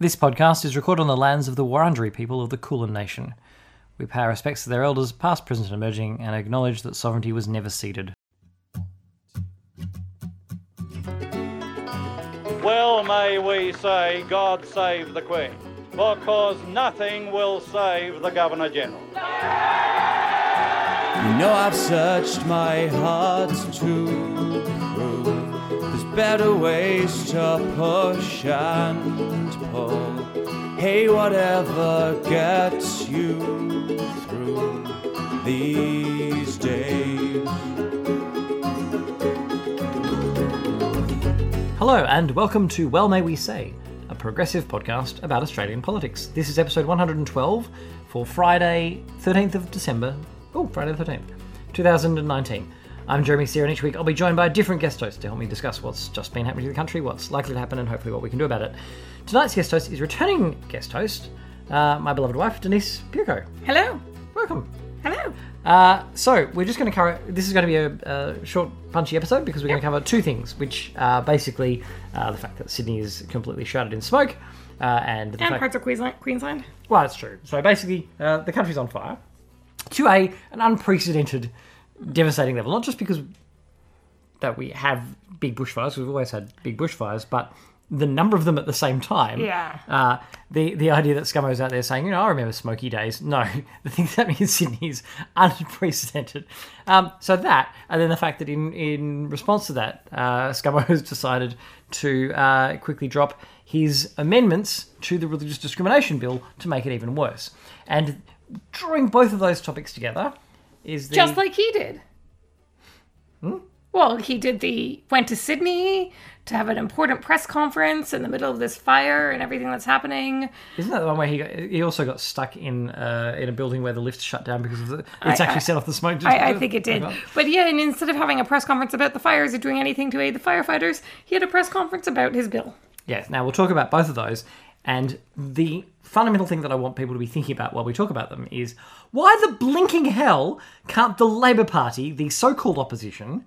This podcast is recorded on the lands of the Wurundjeri people of the Kulin Nation. We pay our respects to their elders, past, present, and emerging, and acknowledge that sovereignty was never ceded. Well may we say, God save the Queen, because nothing will save the Governor General. You know I've searched my heart to prove there's better ways to push and pull. Hey, whatever gets you through these days. Hello, and welcome to Well May We Say, a progressive podcast about Australian politics. This is episode 112 for Friday, 13th of December. Oh, Friday the 13th, 2019. I'm Jeremy Sear, and each week I'll be joined by a different guest host to help me discuss what's just been happening to the country, what's likely to happen, and hopefully what we can do about it. Tonight's guest host is returning guest host, uh, my beloved wife, Denise Puco. Hello. Welcome. Hello. Uh, so we're just going to cover. This is going to be a, a short, punchy episode because we're going to cover two things, which are basically uh, the fact that Sydney is completely shrouded in smoke, uh, and the And fact. parts of Queensland. Queensland. Well, it's true. So basically, uh, the country's on fire to a an unprecedented, devastating level. Not just because that we have big bushfires, we've always had big bushfires, but the number of them at the same time. Yeah. Uh, the the idea that Scummo's out there saying, you know, I remember smoky days. No, the things happening in Sydney is unprecedented. Um, so that, and then the fact that in in response to that, uh, Scummo has decided to uh, quickly drop his amendments to the religious discrimination bill to make it even worse. And drawing both of those topics together is the Just like he did. Well, he did the went to Sydney to have an important press conference in the middle of this fire and everything that's happening. Isn't that the one where he got, he also got stuck in uh, in a building where the lift shut down because of the, it's I- actually I- set off the smoke? I, I think it did. But yeah, and instead of having a press conference about the fires or doing anything to aid the firefighters, he had a press conference about his bill. Yes. Now we'll talk about both of those, and the fundamental thing that I want people to be thinking about while we talk about them is why the blinking hell can't the Labor Party, the so-called opposition,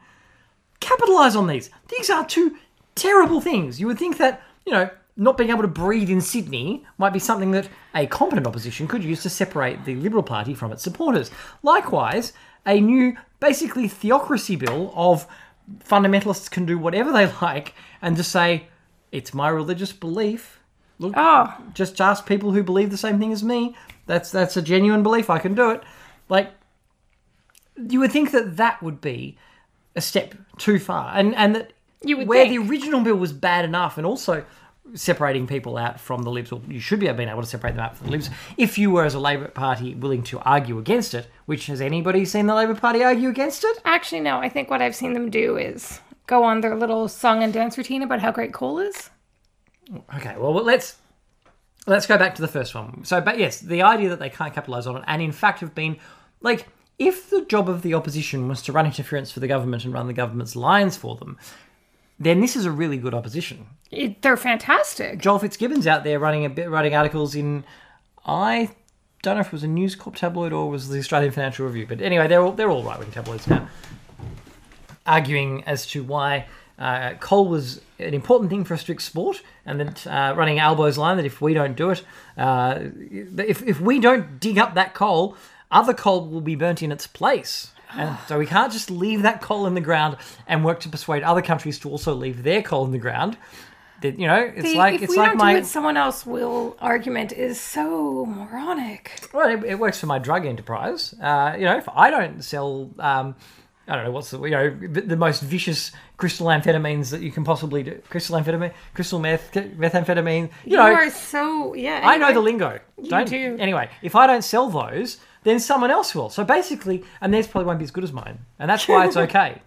capitalize on these? These are two terrible things. You would think that you know. Not being able to breathe in Sydney might be something that a competent opposition could use to separate the Liberal Party from its supporters. Likewise, a new, basically, theocracy bill of fundamentalists can do whatever they like and just say, it's my religious belief. Look, Oh, just ask people who believe the same thing as me. That's that's a genuine belief. I can do it. Like, you would think that that would be a step too far, and and that You would where think. the original bill was bad enough, and also separating people out from the Libs, or you should be being able to separate them out from the Libs if you were as a Labor Party willing to argue against it. Which has anybody seen the Labor Party argue against it? actually, no. I think what I've seen them do is go on their little song and dance routine about how great coal is. Okay, well let's let's go back to the first one. So, but yes, the idea that they can't capitalize on it, and in fact have been like, if the job of the opposition was to run interference for the government and run the government's lines for them, then this is a really good opposition. It, they're fantastic. Joel Fitzgibbon's out there running a bit, writing articles in, I don't know if it was a News Corp tabloid or was the Australian Financial Review, but anyway, they're all they're all right wing tabloids now, arguing as to why uh, coal was an important thing for a strict sport, and that uh, running Albo's line that if we don't do it, uh, if if we don't dig up that coal, other coal will be burnt in its place. And so we can't just leave that coal in the ground and work to persuade other countries to also leave their coal in the ground. That you know, it's The, like if it's we like don't my do it, someone else will argument is so moronic. Well, it, it works for my drug enterprise. Uh, you know, if I don't sell, um, I don't know what's the you know the the most vicious crystal amphetamines that you can possibly do. Crystal amphetamine, crystal meth, methamphetamine. You, You know, are so yeah. I know the lingo. Don't do. Anyway, if I don't sell those, then someone else will. So basically, and theirs probably won't be as good as mine, and that's why it's okay.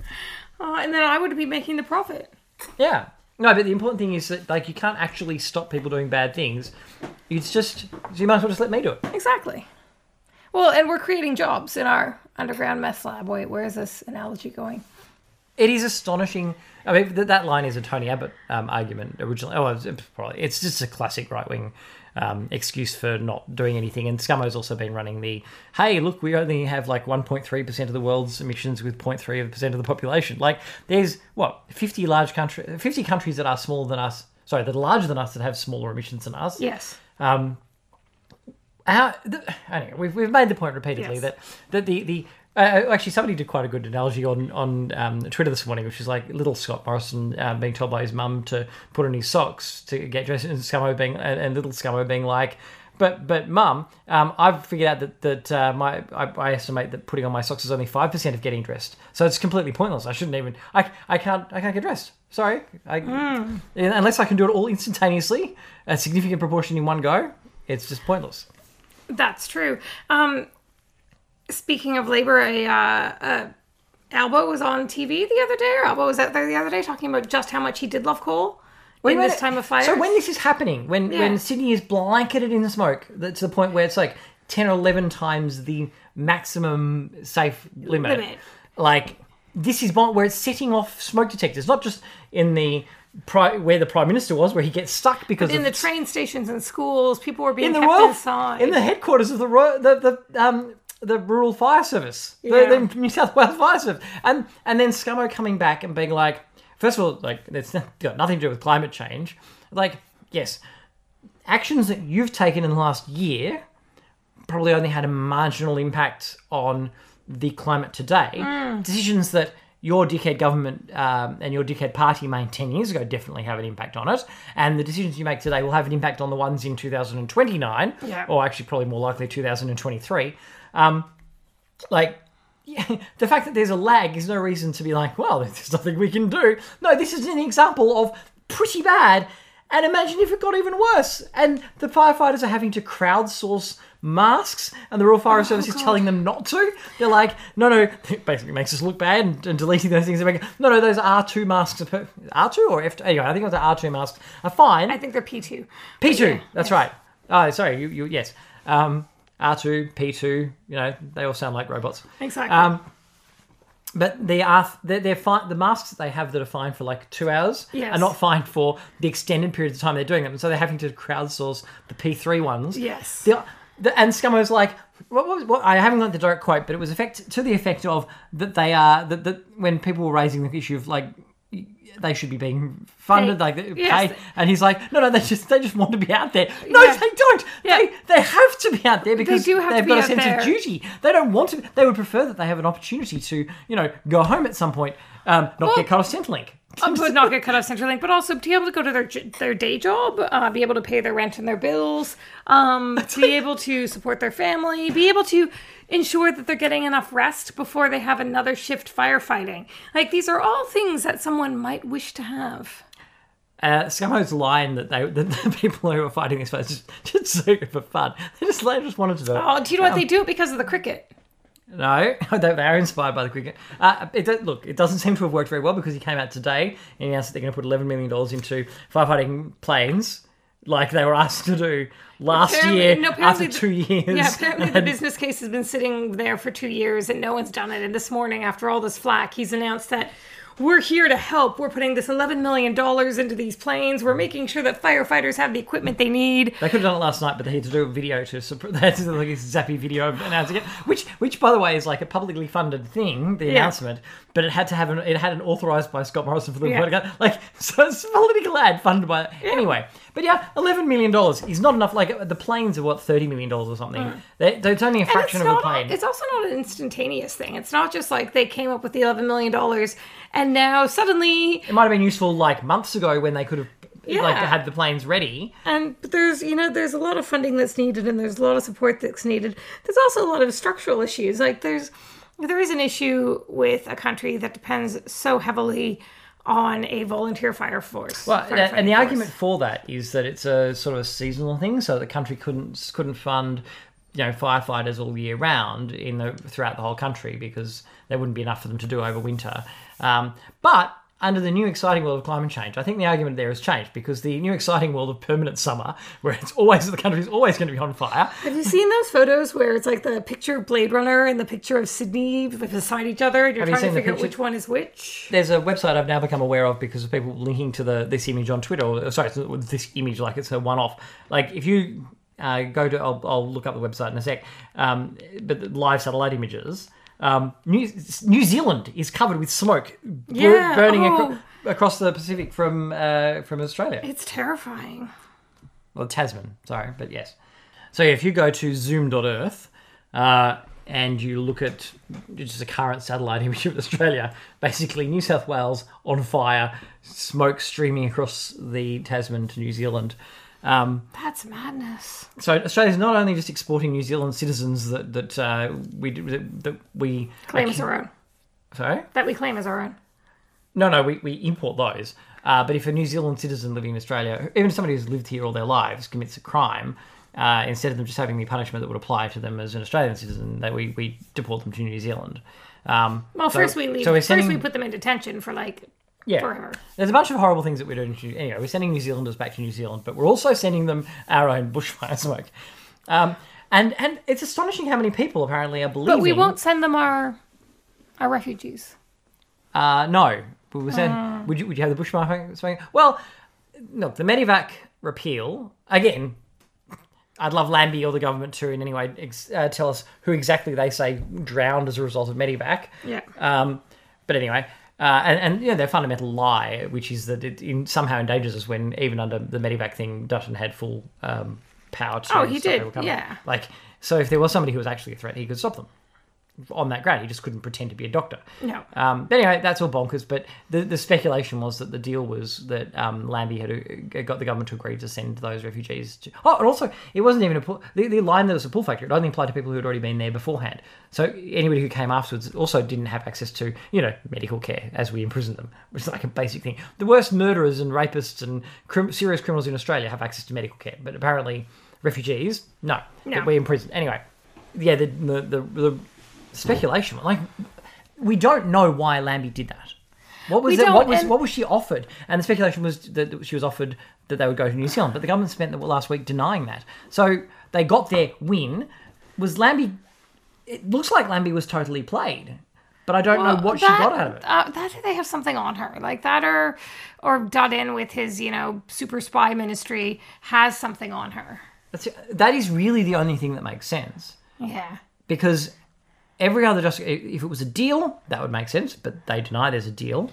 Uh, and then I would be making the profit. Yeah. No, but the important thing is that like you can't actually stop people doing bad things. It's just you might as well just let me do it. Exactly. Well, and we're creating jobs in our underground meth lab. Wait, where is this analogy going? It is astonishing. I mean, th- that line is a Tony Abbott um, argument originally. Oh, it's probably it's just a classic right wing um, excuse for not doing anything. And Scummo's also been running the hey, look, we only have like 1.3 percent of the world's emissions with 0.3 percent of the population. Like, there's what 50 large country, 50 countries that are smaller than us sorry, that are larger than us that have smaller emissions than us. Yes. Um, our, the, anyway, we've, we've made the point repeatedly Yes. that that the the uh, actually somebody did quite a good analogy on on um, Twitter this morning, which is like little Scott Morrison um, being told by his mum to put on his socks to get dressed, and Scummo being and, and little Scummo being like. But but mum, um, I've figured out that that uh, my I, I estimate that putting on my socks is only five percent of getting dressed, so it's completely pointless. I shouldn't even I, I can't I can't get dressed. Sorry, I, unless I can do it all instantaneously, a significant proportion in one go. It's just pointless. That's true. Um, speaking of labor, a, uh, uh, Albo was on TV the other day, or Albo was out there the other day talking about just how much he did love coal in Wait, this time of fire. So when this is happening, when Yeah. when Sydney is blanketed in the smoke, that to the point where it's like ten or eleven times the maximum safe limit. Limit. Like this is one where it's setting off smoke detectors, not just in the pri- where the prime minister was, where he gets stuck because in of the train stations and schools, people were being in the kept royal inside. in the headquarters of the ro- the the um the rural fire service, the, Yeah. the New South Wales fire service, and and then Scummo coming back and being like, first of all, like it's got nothing to do with climate change. Like, yes, actions that you've taken in the last year probably only had a marginal impact on the climate today. Mm. Decisions that your dickhead government um, and your dickhead party made 10 years ago definitely have an impact on it. And the decisions you make today will have an impact on the ones in 2029, Yeah. or actually probably more likely 2023. Um, like, yeah, the fact that there's a lag is no reason to be like, well, there's nothing we can do. No, this is an example of pretty bad. And imagine if it got even worse. And the firefighters are having to crowdsource masks, and the Rural Fire Service is telling them not to. They're like, no, no, it basically makes us look bad, and, and deleting those things. They're no, no, those R2 masks are per- R2 or F2? Anyway, I think it was R2 masks are fine. I think they're P2. P2, Yeah, that's yes. right. Oh, sorry, you, you yes. Um, R2, P2, you know, they all sound like robots. Exactly. Um, but they are they're, they're fine. The masks that they have that are fine for like two hours Yes. are not fine for the extended periods of time they're doing them. And So they're having to crowdsource the P3 ones. Yes. The, the, and was like, what, what, what, I haven't got the direct quote, but it was effect to the effect of that they are that, that when people were raising the issue of like they should be being funded, Paid. like paid, and he's like, no, no, they just they just want to be out there. No, Yeah. they don't. Yeah. They they have to be out there because do have they've got a sense there. of duty. They don't want to. They would prefer that they have an opportunity to, you know, go home at some point, um, not Well- get cut off Centrelink. Um, but not get cut off Centrelink, but also be able to go to their their day job, uh, be able to pay their rent and their bills, um, be able to support their family, be able to ensure that they're getting enough rest before they have another shift firefighting. Like these are all things that someone might wish to have. Uh, Scummo's line that they that the people who are fighting this fight just, just so for fun. They just they just wanted to do it. Oh, do you know what they do it because of the cricket? No, they they are inspired by the cricket. Uh, it, look, it doesn't seem to have worked very well because he came out today and announced that they're going to put eleven million dollars into firefighting planes, like they were asked to do last Apparently- year no, after apparently two years. Yeah, apparently the business case has been sitting there for two years and no one's done it. And this morning, after all this flack, he's announced that we're here to help. We're putting this $11 million into these planes. We're making sure that firefighters have the equipment they need. They could have done it last night, but they had to do a video to supp- they had to do like a zappy video of announcing it, which, which by the way is like a publicly funded thing, the announcement. But it had to have an, it had an authorized by Scott Morrison for the Yeah. yeah. like so it's a political ad funded by anyway. But yeah, eleven million dollars is not enough. Like the planes are what thirty million dollars or something. Mm. They, it's only a fraction of a plane. it's also not an instantaneous thing. It's not just like they came up with the $11 million and now suddenly It might have been useful like months ago when they could have like Yeah. had the planes ready. And but there's, you know, there's a lot of funding that's needed and there's a lot of support that's needed. There's also a lot of structural issues. Like there's there is an issue with a country that depends so heavily on a volunteer fire force. Well, and the force. argument for that is that it's a sort of a seasonal thing, so the country couldn't couldn't fund you know firefighters all year round in the throughout the whole country because there wouldn't be enough for them to do over winter. Um, but under the new exciting world of climate change, I think the argument there has changed because the new exciting world of permanent summer, where it's always the country's always going to be on fire, Have you seen those photos where it's like the picture of Blade Runner and the picture of Sydney beside each other and you're Have you trying to seen the figure out which one is which? there's a website I've now become aware of because of people linking to the this image on Twitter. Or, sorry, this image like it's a one-off. Like if you uh, go to, I'll, I'll look up the website in a sec. Um, but the live satellite images. Um, New, New Zealand is covered with smoke bur- Yeah, burning oh. across. across the Pacific from uh, from Australia. It's terrifying. Well, Tasman, sorry, but yes. So yeah, if you go to zoom.earth uh, and you look at just a current satellite image of Australia, basically New South Wales on fire, smoke streaming across the Tasman to New Zealand. Um, That's madness. so Australia's not only just exporting New Zealand citizens that that uh, we that, that we Claim as our own. sorry That we claim as our own. no no we, we import those. Uh, but if a New Zealand citizen living in Australia, even somebody who's lived here all their lives, commits a crime, uh, instead of them just having the punishment that would apply to them as an Australian citizen, that we, we deport them to New Zealand. Um, Well, so- first we leave. So we're first we put them in detention for like yeah, forever. There's a bunch of horrible things that we're doing. Anyway, we're sending New Zealanders back to New Zealand, but we're also sending them our own bushfire smoke. Um, and and it's astonishing how many people apparently are believing. But we won't send them our our refugees. Uh, no. We were saying, Hmm. would you would you have the bushfire smoke? Well, no. The Medevac repeal again. I'd love Lambie or the government to, in any way, ex- uh, tell us who exactly they say drowned as a result of Medevac. Yeah. Um, but anyway, uh, and, and you know, their fundamental lie, which is that it in, somehow endangers us when even under the Medevac thing, Dutton had full um, power to. Oh, he stop did, yeah. Like, so if there was somebody who was actually a threat, he could stop them on that ground. He just couldn't pretend to be a doctor. No. Um, but anyway, that's all bonkers. But the, the speculation was that the deal was that um, Lambie had uh, got the government to agree to send those refugees. To... Oh, and also, it wasn't even a pull. The, the line that was a pull factor. It only applied to people who had already been there beforehand. So anybody who came afterwards also didn't have access to, you know, medical care as we imprisoned them, which is like a basic thing. The worst murderers and rapists and crim- serious criminals in Australia have access to medical care, but apparently refugees, no, No. we imprison. Anyway, yeah, the the, the, the speculation. Like, we don't know why Lambie did that. What was it? What was and- what was she offered? And the speculation was that she was offered that they would go to New Zealand, but the government spent the last week denying that. So they got their win. Was Lambie? It looks like Lambie was totally played, but I don't know what she got out of it. Uh, that they have something on her, like that, or or Dutton with his you know super spy ministry has something on her. That's, that is really the only thing that makes sense. Yeah. because every other just if it was a deal that would make sense but they deny there's a deal.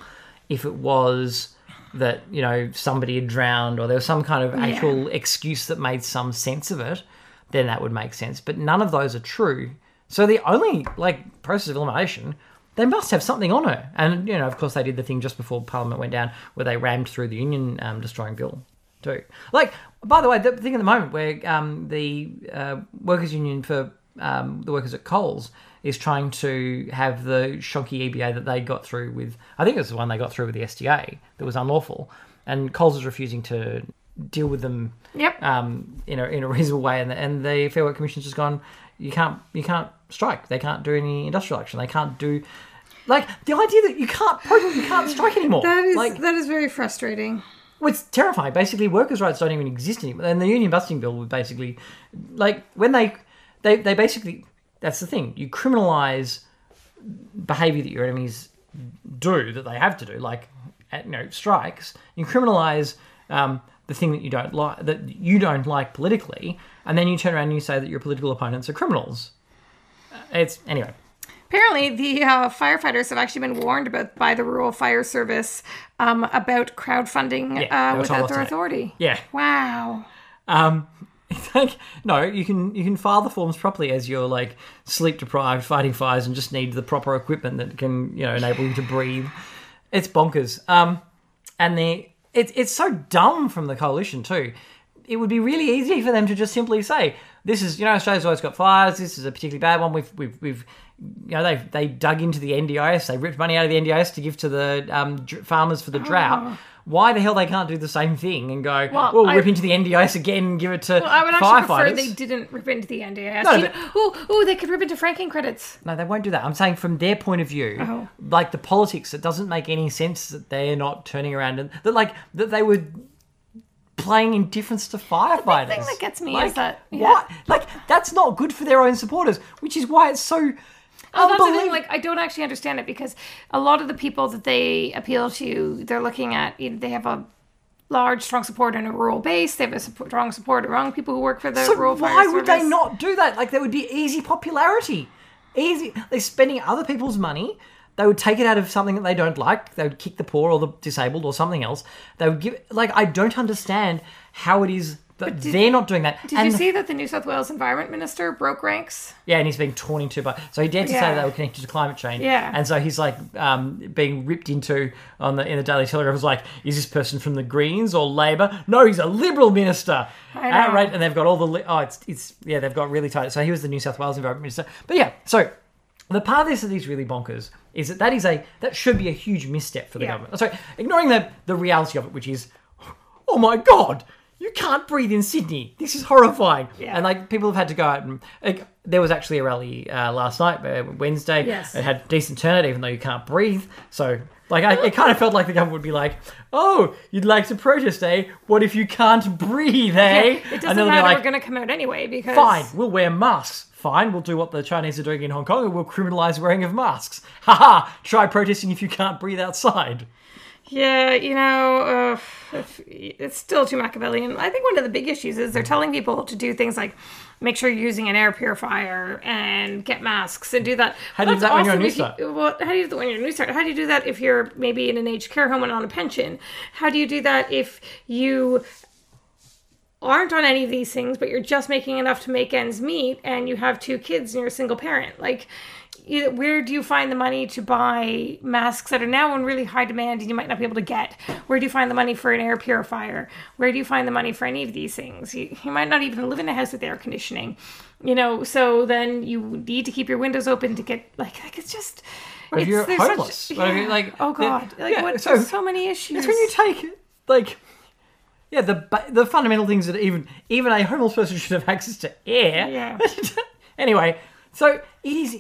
If it was that you know somebody had drowned or there was some kind of actual excuse that made some sense of it then that would make sense. But none of those are true. So the only like process of elimination they must have something on her. And you know of course they did the thing just before parliament went down where they rammed through the union um, destroying bill too. Like, by the way, the thing at the moment where um, the uh, workers' union for um, the workers at Coles is trying to have the shonky EBA that they got through with, I think it was the one they got through with the SDA that was unlawful, and Coles is refusing to deal with them Yep. um, in a in a reasonable way, and the, and the Fair Work Commission's just gone. You can't you can't strike. They can't do any industrial action. They can't do. Like the idea that you can't protest, you can't strike anymore. That is like that is very frustrating. well, it's terrifying. Basically, workers' rights don't even exist anymore. And the union busting bill would basically, like, when they, they, they basically, that's the thing. You criminalize behavior that your enemies do, that they have to do, like, you know, strikes. You criminalize um, the thing that you don't like, that you don't like politically, and then you turn around and you say that your political opponents are criminals. Uh, It's anyway. Apparently, the uh, firefighters have actually been warned about by the Rural Fire Service um, about crowdfunding Yeah, uh, without their authority. Yeah. Wow. Um, like no, you can you can file the forms properly as you're like sleep deprived, fighting fires, and just need the proper equipment that can you know enable you to breathe. It's bonkers. Um, and the it's it's so dumb from the coalition too. It would be really easy for them to just simply say, "This is you know Australia's always got fires. This is a particularly bad one. We've we've we've." You know, they they dug into the NDIS. They ripped money out of the NDIS to give to the um, farmers for the drought. Why the hell they can't do the same thing and go, Well, well, I- rip into the NDIS again and give it to Well, I would actually prefer firefighters? they didn't rip into the NDIS. No, You but- know- ooh, ooh, they could rip into franking credits. No, they won't do that. I'm saying from their point of view, Oh. like the politics, it doesn't make any sense that they're not turning around and that like that they were playing indifference to firefighters. The thing that gets me like, is that- yeah. what? Like that's not good for their own supporters, which is why it's so Oh, that's the thing. Like, I don't actually understand it because a lot of the people that they appeal to, they're looking at. You know, they have a large, strong support in a rural base. They have a support, strong support among people who work for the rural. So rural why would they not do that? Like there would be easy popularity, easy. They're spending other people's money. they would take it out of something that they don't like. They would kick the poor or the disabled or something else. They would give like I don't understand how it is that did- they're not doing that. Did and you see that the New South Wales Environment Minister broke ranks? Yeah, and he's being torn into by. So he dared to say Yeah. they were connected to climate change. Yeah. and so he's like um, being ripped into on the in the Daily Telegraph. Was like, is this person from the Greens or Labor? No, he's a Liberal minister. I know. Outright, and they've got all the li- oh, it's it's yeah, they've got really tight. So he was the New South Wales Environment Minister. But yeah, so the part of this that is really bonkers is that that is a that should be a huge misstep for the Yeah. government. Sorry, ignoring the the reality of it, which is, oh my god, you can't breathe in Sydney. This is horrifying. Yeah. And like people have had to go out and like, there was actually a rally uh, last night, uh, Wednesday. Yes. It had decent turnout, even though you can't breathe. So. Like I, it kind of felt like the government would be like, "Oh, you'd like to protest, eh? What if you can't breathe, eh?" It doesn't matter. like, We're going to come out anyway because Fine, we'll wear masks. Fine, we'll do what the Chinese are doing in Hong Kong and we'll criminalize wearing of masks. Haha, try protesting if you can't breathe outside. Yeah, you know, uh, it's still too Machiavellian. I think one of the big issues is they're telling people to do things like make sure you're using an air purifier and get masks and do that. How do you do that when you're on awesome New if you- Well, how do you do that when you're a Newstart? How do you do that if you're maybe in an aged care home and on a pension? How do you do that if you aren't on any of these things, but you're just making enough to make ends meet and you have two kids and you're a single parent? Like, where do you find the money to buy masks that are now in really high demand and you might not be able to get? Where do you find the money for an air purifier? Where do you find the money for any of these things? You, you might not even live in a house with air conditioning, you know. So then you need to keep your windows open to get like like it's just. If it's- you're there's such- homeless? What if you, like, oh the- god, like yeah, what? so- there's so many issues. It's when you take like yeah, the the fundamental things that even even a homeless person should have access to air. Yeah. anyway, so it is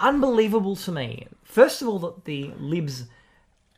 unbelievable to me. First of all, that the libs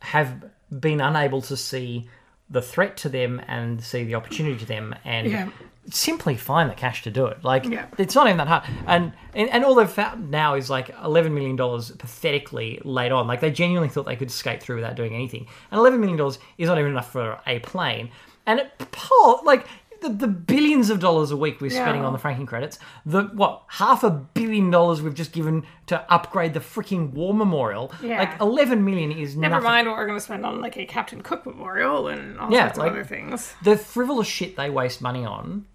have been unable to see the threat to them and see the opportunity to them and Yeah. simply find the cash to do it. Like Yeah. it's not even that hard. And, and and all they've found now is like eleven million dollars pathetically laid on. Like they genuinely thought they could skate through without doing anything. And eleven million dollars is not even enough for a plane. And it Paul, like the, the billions of dollars a week we're spending on the franking credits, the what half a billion dollars we've just given to upgrade the freaking war memorial. Yeah. Like eleven million is Never nothing. mind what we're going to spend on like a Captain Cook memorial and all Yeah, sorts like- of other things. The frivolous shit they waste money on.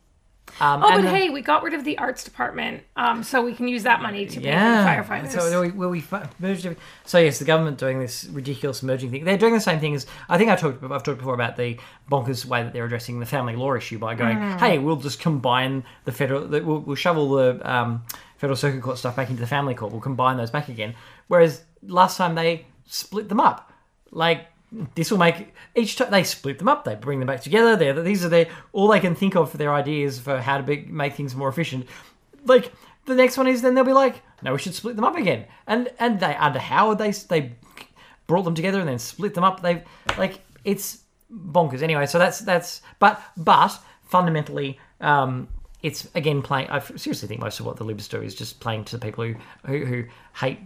Um, Oh, but the- hey, we got rid of the arts department, um, so we can use that money to pay Yeah. for the firefighters. So we, we merged. So yes, the government doing this ridiculous merging thing. They're doing the same thing as I think I talked. I've talked before about the bonkers way that they're addressing the family law issue by going, Mm. "Hey, we'll just combine the federal. The, we'll, we'll shovel the um, federal circuit court stuff back into the family court. We'll combine those back again." Whereas last time they split them up, like. This will make each time they split them up. They bring them back together. They these are their all they can think of for their ideas for how to be, make things more efficient like the next one is then they'll be like, no, we should split them up again. And and they under Howard they they brought them together and then split them up. They like it's bonkers. Anyway, so that's that's but but fundamentally. um it's again playing. I seriously think most of what the libs do is just playing to the people who who, who hate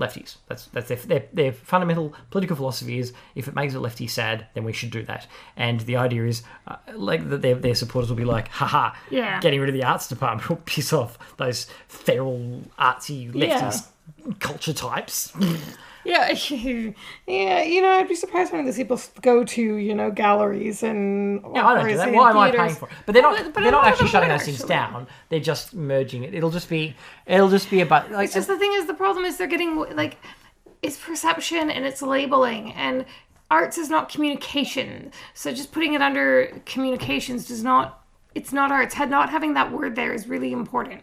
lefties. That's that's their, their their fundamental political philosophy is if it makes a lefty sad, then we should do that. And the idea is uh, like that their their supporters will be like, haha, Yeah. getting rid of the arts department will piss off those feral artsy leftist culture types. yeah, yeah. You know, I'd be surprised when these people go to you know galleries and No, I don't do that. Why am I paying for it? But they're oh, not. But- but they're not actually shutting those things down. They're just merging it. It'll just be. It'll just be about like. It's just the thing is the problem is they're getting like it's perception and it's labeling and arts is not communication. So just putting it under communications does not it's not arts. Had not having that word there is really important.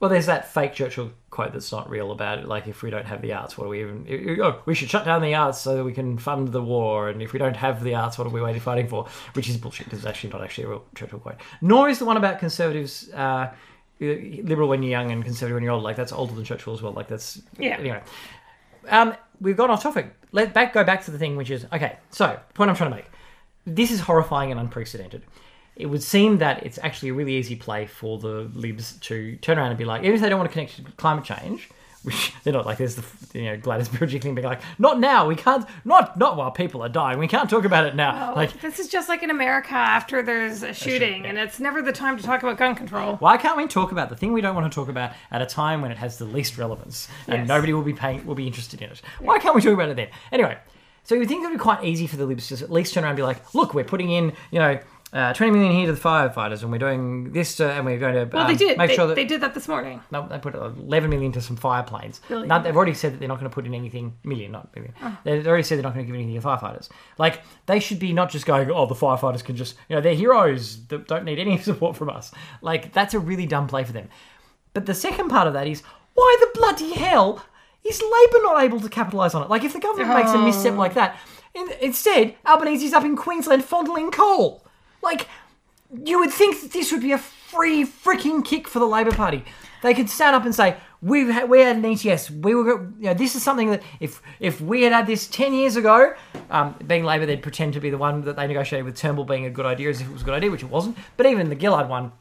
Well, there's that fake Churchill quote that's not real about it. Like, if we don't have the arts, what are we even? Oh, we should shut down the arts so that we can fund the war. And if we don't have the arts, what are we waiting fighting for? Which is bullshit. It's actually not actually a real Churchill quote. Nor is the one about conservatives. Uh, liberal when you're young and conservative when you're old. Like that's older than Churchill as well. Like that's Yeah. Anyway, um, we've gone off topic. Let back go back to the thing, which is okay. So, point I'm trying to make. This is horrifying and unprecedented. It would seem that it's actually a really easy play for the libs to turn around and be like, even if they don't want to connect to climate change, Which they're not like there's the you know Gladys Berejiklian being like, not now, we can't, not not while people are dying, we can't talk about it now. Like, this is just like in America after there's a shooting, and it's never the time to talk about gun control. why can't we talk about the thing we don't want to talk about at a time when it has the least relevance and Yes. nobody will be paying will be interested in it? Why can't we talk about it then? Anyway, so you think it would be quite easy for the Libs to at least turn around and be like, look, we're putting in, you know. Uh, 20 million here to the firefighters, and we're doing this, uh, and we're going to Well, um, they did. make They, sure that they did that this morning. No, they put 11 million to some fire planes. Billion. No, they've already said that they're not going to put in anything, million, not million. Oh. They've already said they're not going to give anything to firefighters. Like, they should be not just going, oh, the firefighters can just, you know, they're heroes that don't need any support from us. Like, that's a really dumb play for them. But the second part of that is, why the bloody hell is Labour not able to capitalise on it? Like, if the government makes a misstep like that, in, instead, Albanese's up in Queensland fondling coal. Like, you would think that this would be a free freaking kick for the Labor Party. They could stand up and say, "We've had, we had an ETS. We were, you know, this is something that if if we had had this ten years ago, um, being Labor, they'd pretend to be the one that they negotiated with Turnbull being a good idea, as if it was a good idea, which it wasn't. But even the Gillard one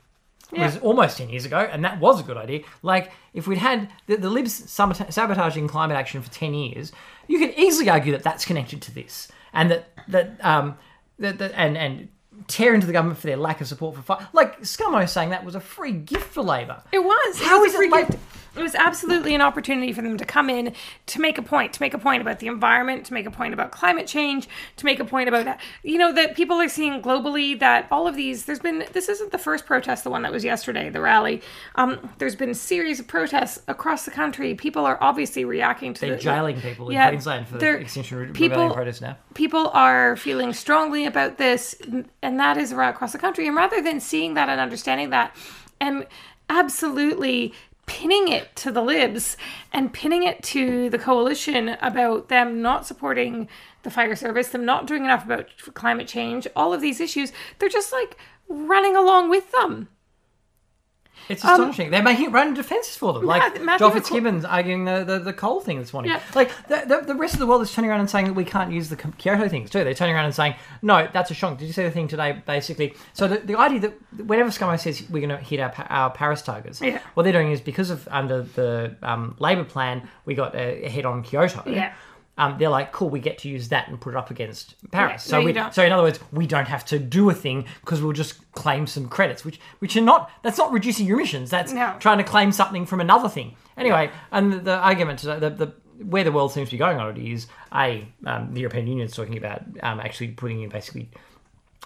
was almost 10 years ago, and that was a good idea. Like, if we'd had the, the Libs sabotaging climate action for 10 years, you could easily argue that that's connected to this. And that, that, um, that, that and, and tear into the government for their lack of support for fire. Like, Scummo saying that was a free gift for Labour. It was. It How was is a it free like-. It was absolutely an opportunity for them to come in to make a point, to make a point about the environment, to make a point about climate change, to make a point about that. You know that people are seeing globally that all of these. There's been this isn't the first protest, the one that was yesterday, the rally. Um, there's been a series of protests across the country. People are obviously reacting to They're the, jailing people in Yeah, Queensland for the Extinction Re- people- Rebellion protests now. people are feeling strongly about this, and that is right across the country. And rather than seeing that and understanding that, and absolutely pinning it to the libs and pinning it to the coalition about them not supporting the fire service, them not doing enough about climate change, all of these issues, they're just like running along with them. It's astonishing. They're making run defences for them. Like Joel McCaw- Fitzgibbons arguing the, the, the coal thing this morning. Yeah. Like the, the, the rest of the world is turning around and saying that we can't use the Kyoto things too. They're turning around and saying, no, that's a shock. Did you see the thing today? Basically, so the, the idea that whenever ScoMo says we're going to hit our, our Paris targets, Yeah. what they're doing is because of under the um, Labour plan, we got a, a hit on Kyoto. Yeah. Um, they're like, cool, we get to use that and put it up against Paris. Yeah, so no, we, don't. so in other words, we don't have to do a thing because we'll just claim some credits, which which are not. That's not reducing your emissions. That's No. trying to claim something from another thing. Anyway, and the, the argument today, the, the where the world seems to be going on it is a um, the European Union is talking about um, actually putting in basically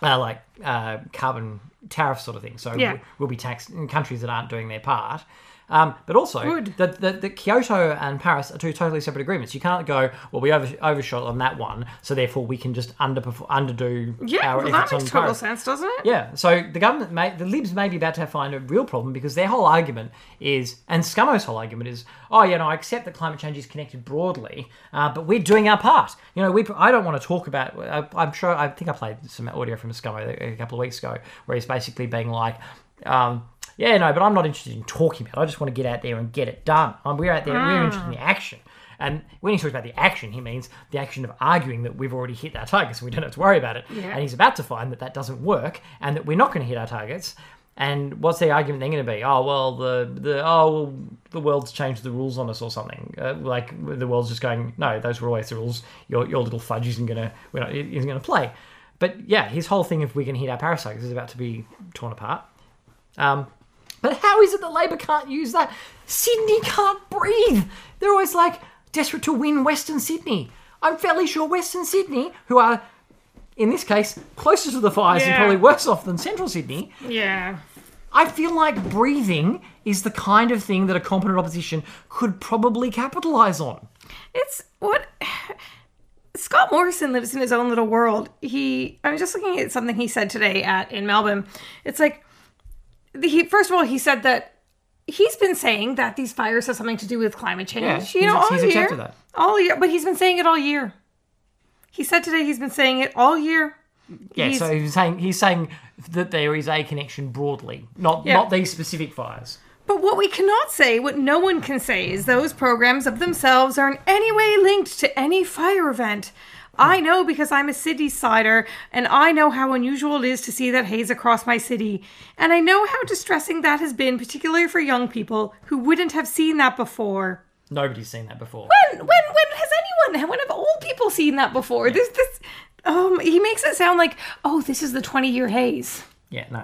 uh, like uh, carbon tariff sort of thing. So Yeah. we'll, we'll be taxed in countries that aren't doing their part. Um, but also, the, the, the Kyoto and Paris are two totally separate agreements. You can't go, well, we over, overshot on that one, so therefore we can just underperform, underdo Yeah, our well, that on makes total Paris. sense, doesn't it? Yeah, so the government, may, the Libs may be about to find a real problem because their whole argument is, and Scummo's whole argument is, oh, yeah, no, I accept that climate change is connected broadly, uh, but we're doing our part. You know, we, I don't want to talk about, I, I'm sure, I think I played some audio from Scummo a, a couple of weeks ago where he's basically being like, um, yeah, no, but I'm not interested in talking about it. I just want to get out there and get it done. Um, we're out there, we're interested in the action. And when he talks about the action, he means the action of arguing that we've already hit our targets and we don't have to worry about it. And he's about to find that that doesn't work and that we're not going to hit our targets. And what's the argument then going to be? Oh well, the the oh well, the world's changed the rules on us or something. Uh, like the world's just going, no, those were always the rules. Your your little fudge isn't going to we're not isn't going to play. But yeah, his whole thing, if we can hit our Paris targets, is about to be torn apart. Um, but how is it that Labor can't use that? Sydney can't breathe. They're always like desperate to win Western Sydney. I'm fairly sure Western Sydney, who are in this case closer to the fires and probably worse off than Central Sydney, Yeah. I feel like breathing is the kind of thing that a competent opposition could probably capitalise on. It's what Scott Morrison lives in his own little world. He I'm just looking at something he said today at in Melbourne. It's like he first of all he said that he's been saying that these fires have something to do with climate change. Yeah, you know, he's- all he's year. accepted that. All year, but he's been saying it all year. He said today he's been saying it all year. Yeah, He's- so he's saying he's saying that there is a connection broadly, not Yeah. not these specific fires. But what we cannot say, what no one can say, is those programs of themselves are in any way linked to any fire event. I know because I'm a city sider, and I know how unusual it is to see that haze across my city. And I know how distressing that has been, particularly for young people who wouldn't have seen that before. Nobody's seen that before. when when when has anyone when have old people seen that before this this um he makes it sound like oh this is the 20 year haze Yeah, no.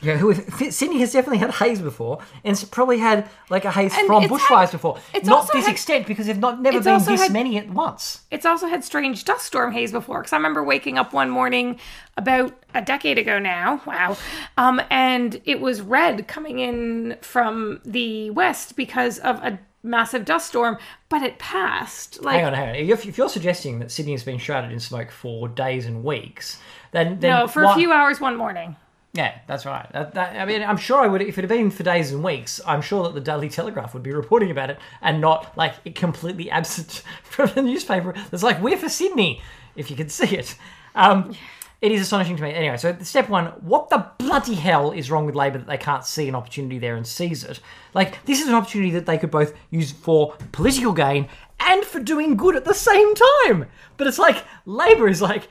Yeah, who Sydney has definitely had haze before, and it's probably had like a haze And from bushfires had- before. it's Not also this had- extent because they've not never been also this had- many at once. it's also had strange dust storm haze before because i remember waking up one morning about a decade ago now wow um and it was red coming in from the west because of a massive dust storm but it passed like Hang on, hang on. If, if you're suggesting that Sydney has been shrouded in smoke for days and weeks, then, then no for why- a few hours one morning Yeah, that's right. That, that, I mean, I'm sure I would if it had been for days and weeks. I'm sure that the Daily Telegraph would be reporting about it and not like it completely absent from the newspaper. It's like we're for Sydney, if you could see it. Um, it is astonishing to me. Anyway, so step one: what the bloody hell is wrong with Labor that they can't see an opportunity there and seize it? Like this is an opportunity that they could both use for political gain and for doing good at the same time. But it's like Labor is like.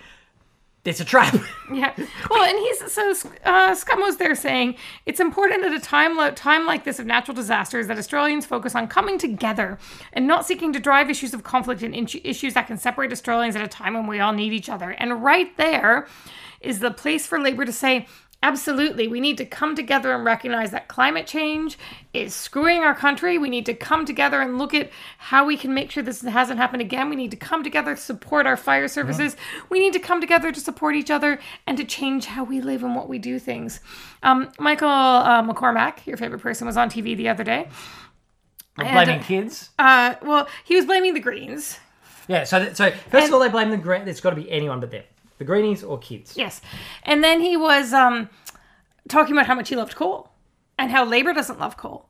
It's a trap. Yeah. Well, and he's so uh, Scummo's there saying it's important at a time lo- time like this of natural disasters that Australians focus on coming together and not seeking to drive issues of conflict and in- issues that can separate Australians at a time when we all need each other. And right there is the place for Labor to say. Absolutely. We need to come together and recognize that climate change is screwing our country. We need to come together and look at how we can make sure this hasn't happened again. We need to come together to support our fire services. We need to come together to support each other and to change how we live and what we do things. Um, Michael uh, McCormack, your favorite person, was on TV the other day. Blaming kids. Uh, well, he was blaming the Greens. Yeah, so th- so first And- of all, they blame the green. It's got to be anyone but them, the greenies or kids. Yes. And then he was um, talking about how much he loved coal and how Labor doesn't love coal.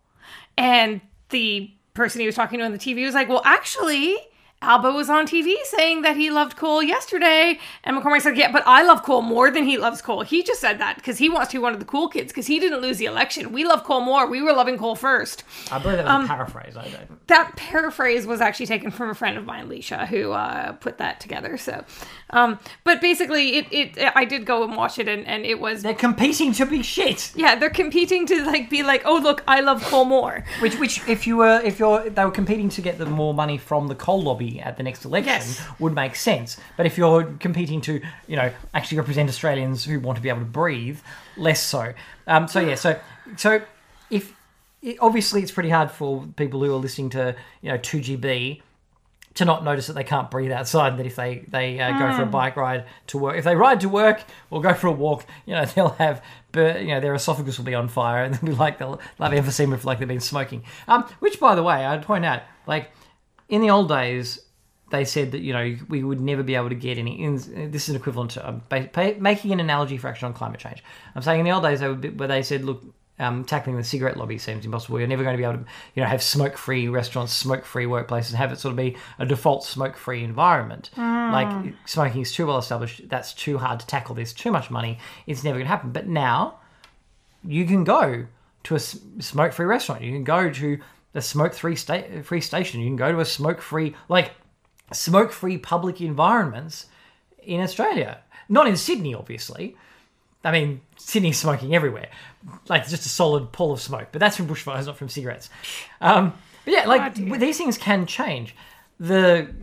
And the person he was talking to on the TV was like, well, actually, Albo was on TV saying that he loved coal yesterday. And McCormack said, yeah, but I love coal more than he loves coal. He just said that because he wants to be one of the cool kids because he didn't lose the election. We love coal more. We were loving coal first. I believe that was Um, a paraphrase. I don't. That paraphrase was actually taken from a friend of mine, Leisha, who uh, put that together. So, um, but basically, it, it I did go and watch it, and, and it was They're competing to be shit. yeah, they're competing to like be like, oh look, I love coal more. Which, which, if you were, if you're, they were competing to get the more money from the coal lobby at the next election, Yes. would make sense. But if you're competing to, you know, actually represent Australians who want to be able to breathe, less so. Um, so yeah, so so if it, obviously it's pretty hard for people who are listening to, you know, two GB to not notice that they can't breathe outside. And that if they they uh, go for a bike ride to work, if they ride to work or go for a walk, you know they'll have, bur- you know, their esophagus will be on fire and they'll be like they'll, they'll have emphysema for like they've been smoking. Um, which by the way, I'd point out, like in the old days. They said that you know we would never be able to get any. In, this is an equivalent to um, making an analogy for action on climate change. I'm saying in the old days they would be, where they said, look, um, tackling the cigarette lobby seems impossible. You're never going to be able to, you know, have smoke-free restaurants, smoke-free workplaces, have it sort of be a default smoke-free environment. Like smoking is too well established. That's too hard to tackle. There's too much money. It's never going to happen. But now, you can go to a smoke-free restaurant. You can go to a smoke-free sta- free station. You can go to a smoke-free like smoke-free public environments in Australia. Not in Sydney, obviously. I mean, Sydney's smoking everywhere, like just a solid pool of smoke. But that's from bushfires, not from cigarettes. Um, but yeah, like dear. these things can change. The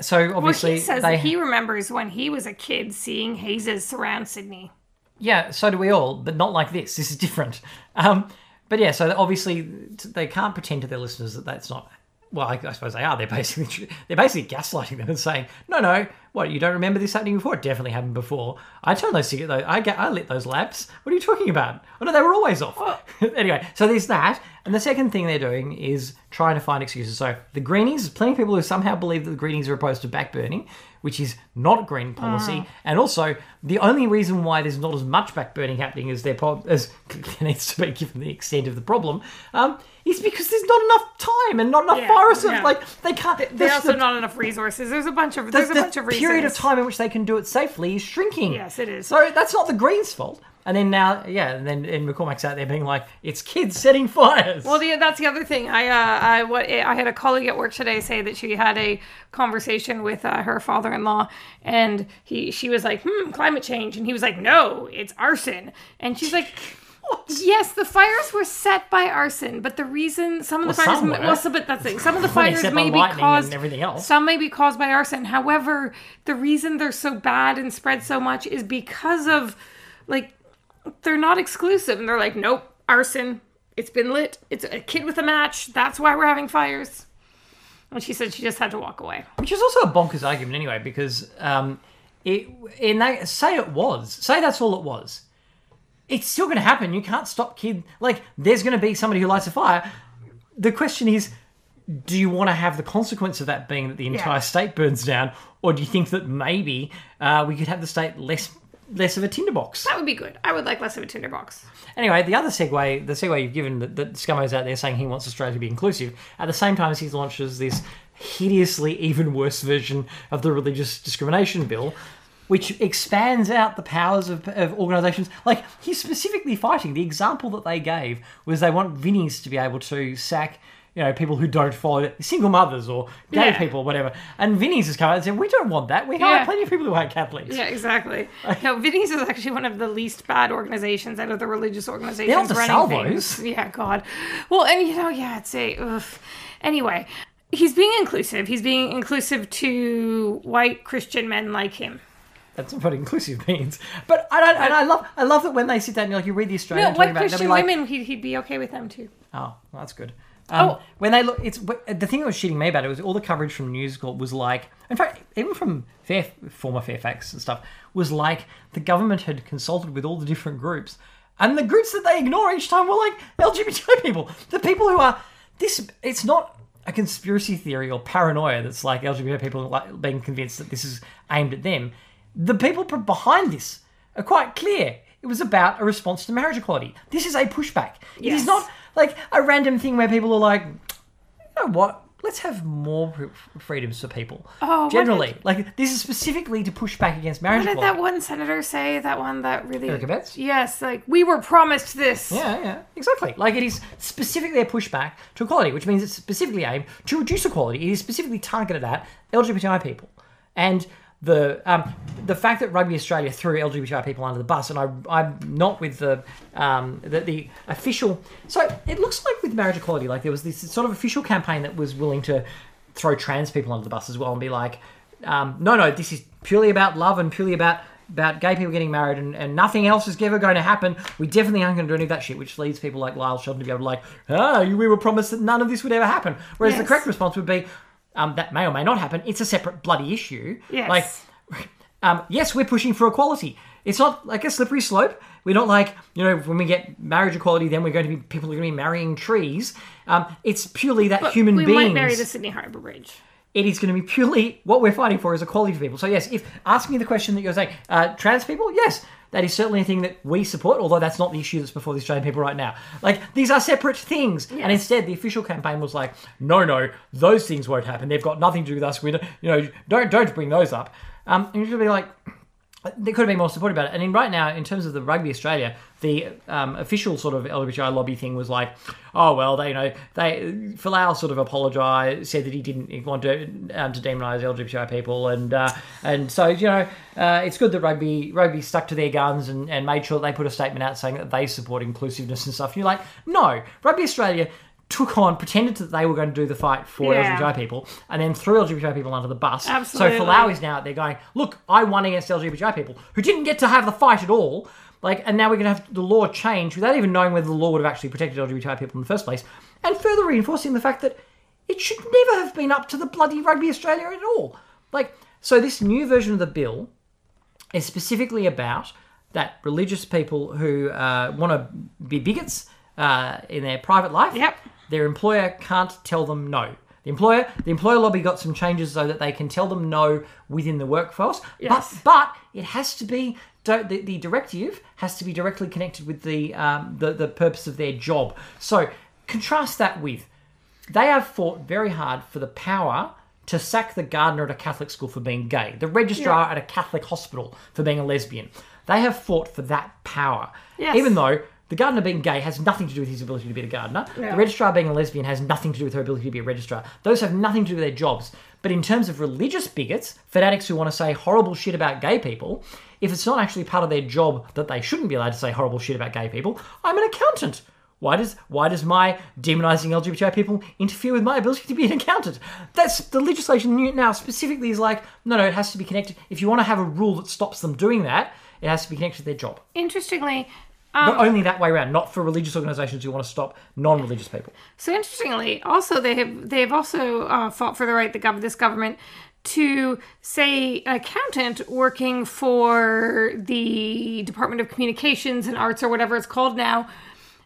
so obviously Well, he says they he remembers when he was a kid seeing hazes surround Sydney. yeah, so do we all, but not like this. This is different. Um, but yeah, so obviously they can't pretend to their listeners that that's not. Well, I, I suppose they are. They're basically they're basically gaslighting them and saying, "No, no, what you don't remember this happening before? It definitely happened before. I turned those cigarettes. I get, I lit those lamps. What are you talking about? Oh no, they were always off. anyway, so there's that. And the second thing they're doing is trying to find excuses. So the Greenies, plenty of people who somehow believe that the Greenies are opposed to backburning, which is not green policy. And also, the only reason why there's not as much backburning happening as there prob- as needs to be given the extent of the problem um, is because there's not enough time and not enough Yeah, forests. yeah. Like they can't. There's the- also the- not enough resources. There's a bunch of the, there's a the bunch of reasons. period of time in which they can do it safely is shrinking. Yes, it is. So that's not the Greens' fault. And then now, yeah, and then and McCormack's out there being like, "It's kids setting fires." Well, the, that's the other thing. I uh, I what I had a colleague at work today say that she had a conversation with uh, her father-in-law, and he she was like, "Hmm, climate change," and he was like, "No, it's arson," and she's like. Yes, the fires were set by arson, but the reason some of the Well, fires, some were. well, so, but that's. Some of the fires may be caused. and everything else. Some may be caused by arson. However, the reason they're so bad and spread so much is because of, like, they're not exclusive, and they're like, nope, arson. It's been lit. It's a kid with a match. That's why we're having fires. And she said she just had to walk away. Which is also a bonkers argument anyway, because um, it in they say it was, say that's all it was. It's still going to happen. You can't stop kid. Like there's going to be somebody who lights a fire. The question is, do you want to have the consequence of that being that the entire Yeah. state burns down, or do you think that maybe uh, we could have the state less less of a tinderbox? That would be good. I would like less of a tinderbox. Anyway, the other segue, the segue you've given that, that Scummo's out there saying he wants Australia to be inclusive, at the same time as he launches this hideously even worse version of the religious discrimination bill, which expands out the powers of, of organisations. Like, he's specifically fighting. The example that they gave was they want Vinnies to be able to sack. You know, people who don't follow single mothers or gay Yeah. people, whatever. And Vinnie's has come out and said, "We don't want that. We hire Yeah. plenty of people who aren't Catholics." Yeah, exactly. No, Vinny's is actually one of the least bad organizations out of the religious organizations They're not the running Salvos. things. Yeah, God. Well, and you know, yeah, it's a. Ugh. Anyway, he's being inclusive. He's being inclusive to white Christian men like him. That's what inclusive means. But I don't, and I love, I love that when they sit down, and like you read the Australian No, talking white about, it, they'll be Christian like, women, he'd, he'd be okay with them too. oh, well, that's good. Um, Oh. when they look, it's the thing that was shitting me about it was all the coverage from News Corp was like, in fact, even from Fair, former Fairfax and stuff, was like the government had consulted with all the different groups, and the groups that they ignore each time were like LGBTI people, the people who are this. It's not a conspiracy theory or paranoia that's like LGBT people like being convinced that this is aimed at them. The people behind this are quite clear. It was about a response to marriage equality. This is a pushback. It is not like a random thing where people are like, you know what? Let's have more freedoms for people. Oh, generally, like this is specifically to push back against marriage What did equality. that one senator say? That one that really. Eric Abetz? Yes, like, we were promised this. Yeah, yeah, exactly. Like it is specifically a pushback to equality, which means it's specifically aimed to reduce equality. It is specifically targeted at LGBTI people, and the um, the fact that Rugby Australia threw LGBTI people under the bus, and I I'm not with the um, the, the official. So it looks like with marriage equality, like there was this sort of official campaign that was willing to throw trans people under the bus as well, and be like, um, no, no, this is purely about love and purely about about gay people getting married and, and nothing else is ever going to happen. We definitely aren't going to do any of that shit, which leads people like Lyle Shelton to be able to like, ah, we were promised that none of this would ever happen. Whereas the correct response would be, um, that may or may not happen. It's a separate bloody issue. Yes. Like, um, yes, we're pushing for equality. It's not like a slippery slope. We're not like, you know, when we get marriage equality, then we're going to be, people are going to be marrying trees. Um, it's purely that But human we beings might marry the Sydney Harbour Bridge. it is going to be purely what we're fighting for is equality for people. So yes, if asking me the question that you're saying, uh, trans people, yes, that is certainly a thing that we support. Although that's not the issue that's before the Australian people right now. Like these are separate things, and instead the official campaign was like, no, no, those things won't happen. They've got nothing to do with us. We, don't, you know, don't don't bring those up. Um, and you should be like. There could have been more supportive about it. And in right now, in terms of the Rugby Australia, the um, official sort of LGBTI lobby thing was like, oh well, they you know they Folau sort of apologised, said that he didn't want to um, to demonise LGBTI people, and uh, and so you know uh, it's good that rugby rugby stuck to their guns and, and made sure that they put a statement out saying that they support inclusiveness and stuff. And you're like, no, Rugby Australia took on, pretended that they were going to do the fight for Yeah. LGBTI people, and then threw LGBTI people under the bus. Absolutely. So Folau is now out there going, look, I won against LGBTI people who didn't get to have the fight at all. Like, and now we're going to have the law change without even knowing whether the law would have actually protected LGBTI people in the first place, and further reinforcing the fact that it should never have been up to the bloody Rugby Australia at all. Like, so this new version of the bill is specifically about that religious people who uh, want to be bigots uh, in their private life. Yep. Their employer can't tell them no. The employer, the employer lobby got some changes so that they can tell them no within the workforce. Yes. But but it has to be don't- the, the directive has to be directly connected with the, um, the the purpose of their job. So contrast that with they have fought very hard for the power to sack the gardener at a Catholic school for being gay, the registrar at a Catholic hospital for being a lesbian. They have fought for that power, Yes. even though The gardener being gay has nothing to do with his ability to be a gardener. No. The registrar being a lesbian has nothing to do with her ability to be a registrar. Those have nothing to do with their jobs. But in terms of religious bigots, fanatics who want to say horrible shit about gay people, if it's not actually part of their job that they shouldn't be allowed to say horrible shit about gay people, I'm an accountant. Why does why does my demonizing LGBTI people interfere with my ability to be an accountant? That's the legislation now specifically is like no no it has to be connected. If you want to have a rule that stops them doing that, it has to be connected to their job. Interestingly, Not only that way around, not for religious organisations who want to stop non-religious people. So interestingly, also they have they have also uh, fought for the right the gov- this government to say an accountant working for the Department of Communications and Arts or whatever it's called now